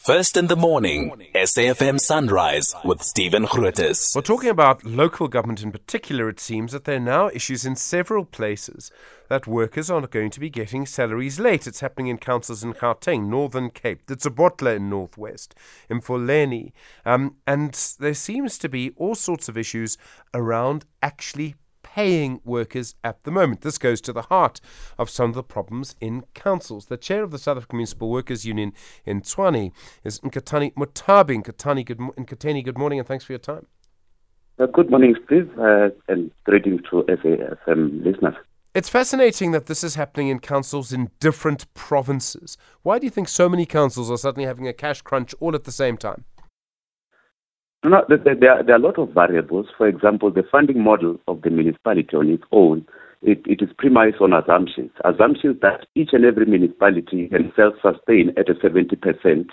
First in the morning, SAFM Sunrise with Stephen Grootes. We're talking about local government in particular, it seems that there are now issues in several places that workers are going to be getting salaries late. It's happening in councils in Gauteng, Northern Cape, Ditsobotla in Northwest, in Mfuleni. Um, and there seems to be all sorts of issues around actually paying workers at the moment. This goes to the heart of some of the problems in councils. The chair of the South African Municipal Workers Union in Tshwane is Nkhetheni Muthavhi. Nkhetheni, good, Nkhetheni, good morning and thanks for your time. Uh, good morning, Steve, uh, and greetings to SAFM listeners. It's fascinating that this is happening in councils in different provinces. Why do you think so many councils are suddenly having a cash crunch all at the same time? No, there, there, there, are a lot of variables. For example, the funding model of the municipality on its own, it, it is premised on assumptions. Assumptions that each and every municipality can self-sustain at a 70%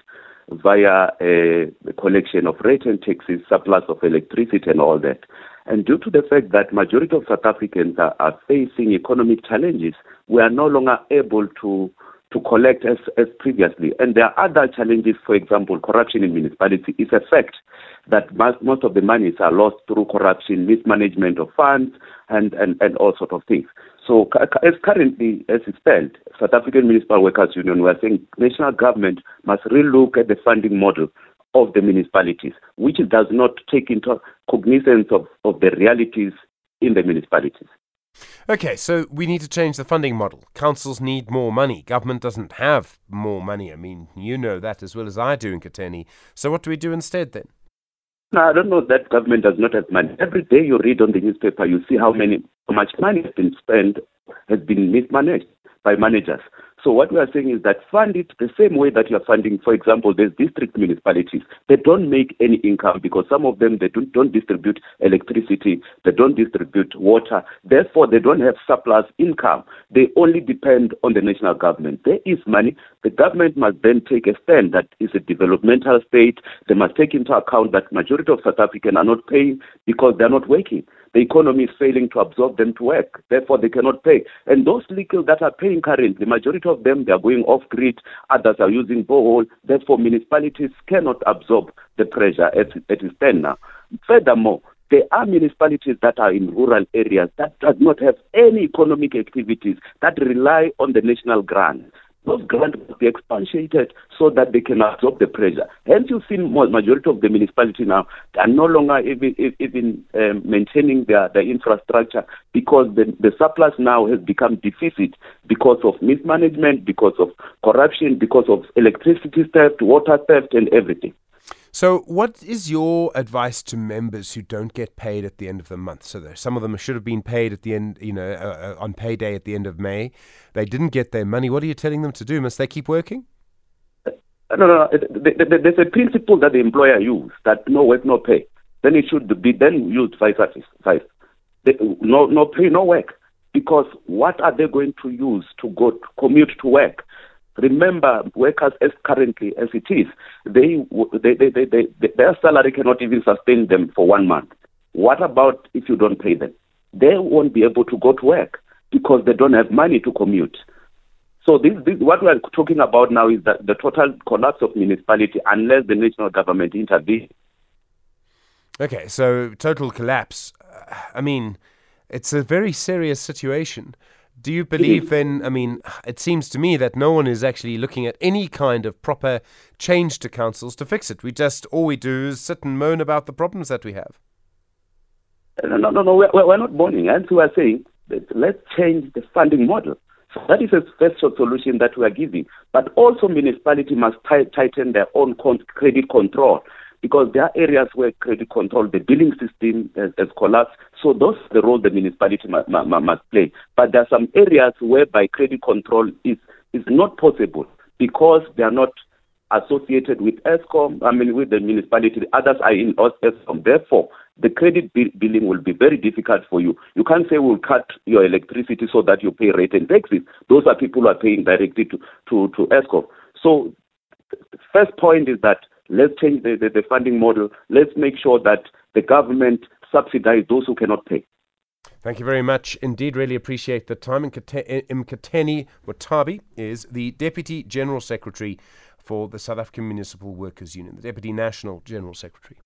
via a, a collection of rent and taxes, surplus of electricity and all that. And due to the fact that majority of South Africans are, are facing economic challenges, we are no longer able to to collect as, as previously. And there are other challenges, for example, corruption in municipality is a fact that most, most of the monies are lost through corruption, mismanagement of funds, and, and, and all sorts of things. So as currently, as it stands, South African Municipal Workers Union, we are saying national government must relook at the funding model of the municipalities, which does not take into cognizance of, of the realities in the municipalities. Okay, so we need to change the funding model. Councils need more money. Government doesn't have more money. I mean, you know that as well as I do Nkhetheni. So what do we do instead then? No, I don't know that government does not have money. Every day you read on the newspaper, you see how many, how much money has been spent, has been mismanaged by managers. So what we are saying is that fund it the same way that you are funding, for example, there's district municipalities. They don't make any income because some of them, they don't, don't distribute electricity, they don't distribute water. Therefore, they don't have surplus income. They only depend on the national government. There is money. The government must then take a stand that is a developmental state. They must take into account that majority of South Africans are not paying because they're not working the economy is failing to absorb them to work. Therefore, they cannot pay. And those legal that are paying currently, the majority of them, they are going off grid. Others are using borehole. Therefore, municipalities cannot absorb the pressure as it is then now. Furthermore, there are municipalities that are in rural areas that does not have any economic activities that rely on the national grant. Those grants must be expatiated so that they can absorb the pressure. Hence, you've seen majority of the municipality now are no longer even, even um, maintaining their, their infrastructure because the, the surplus now has become deficit because of mismanagement, because of corruption, because of electricity theft, water theft, and everything. So, what is your advice to members who don't get paid at the end of the month? So, there, some of them should have been paid at the end, you know, uh, uh on payday at the end of May. They didn't get their money. What are you telling them to do? Must they keep working? Uh, no, no, no. There's a principle that the employer use that no work, no pay. Then it should be then used five five. No, no pay, no work. Because what are they going to use to go to commute to work? Remember, workers as currently as it is, they, they, they, they, their salary cannot even sustain them for one month. What about if you don't pay them? They won't be able to go to work because they don't have money to commute. So this, this, what we are talking about now is that the total collapse of municipality unless the national government intervenes. Okay, so total collapse. Uh, I mean, it's a very serious situation. Do you believe in? I mean, it seems to me that no one is actually looking at any kind of proper change to councils to fix it. We just, all we do is sit and moan about the problems that we have. No, no, no, no we're, we're not moaning. As we are saying let's change the funding model. So that is a special solution that we are giving. But also, municipality must tighten their own credit control because there are areas where credit control, the billing system has, has collapsed. So those the role the municipality must, must play. But there are some areas whereby credit control is, is not possible because they are not associated with Eskom, I mean with the municipality, The others are in Eskom. Therefore, the credit billing will be very difficult for you. You can't say we'll cut your electricity so that you pay rate and taxes. Those are people who are paying directly to, to, to Eskom. So first point is that let's change the, the, the funding model. Let's make sure that the government subsidize those who cannot pay. Thank you very much indeed. Really appreciate the time. Nkhetheni Muthavhi is the Deputy General Secretary for the South African Municipal Workers Union, the Deputy National General Secretary.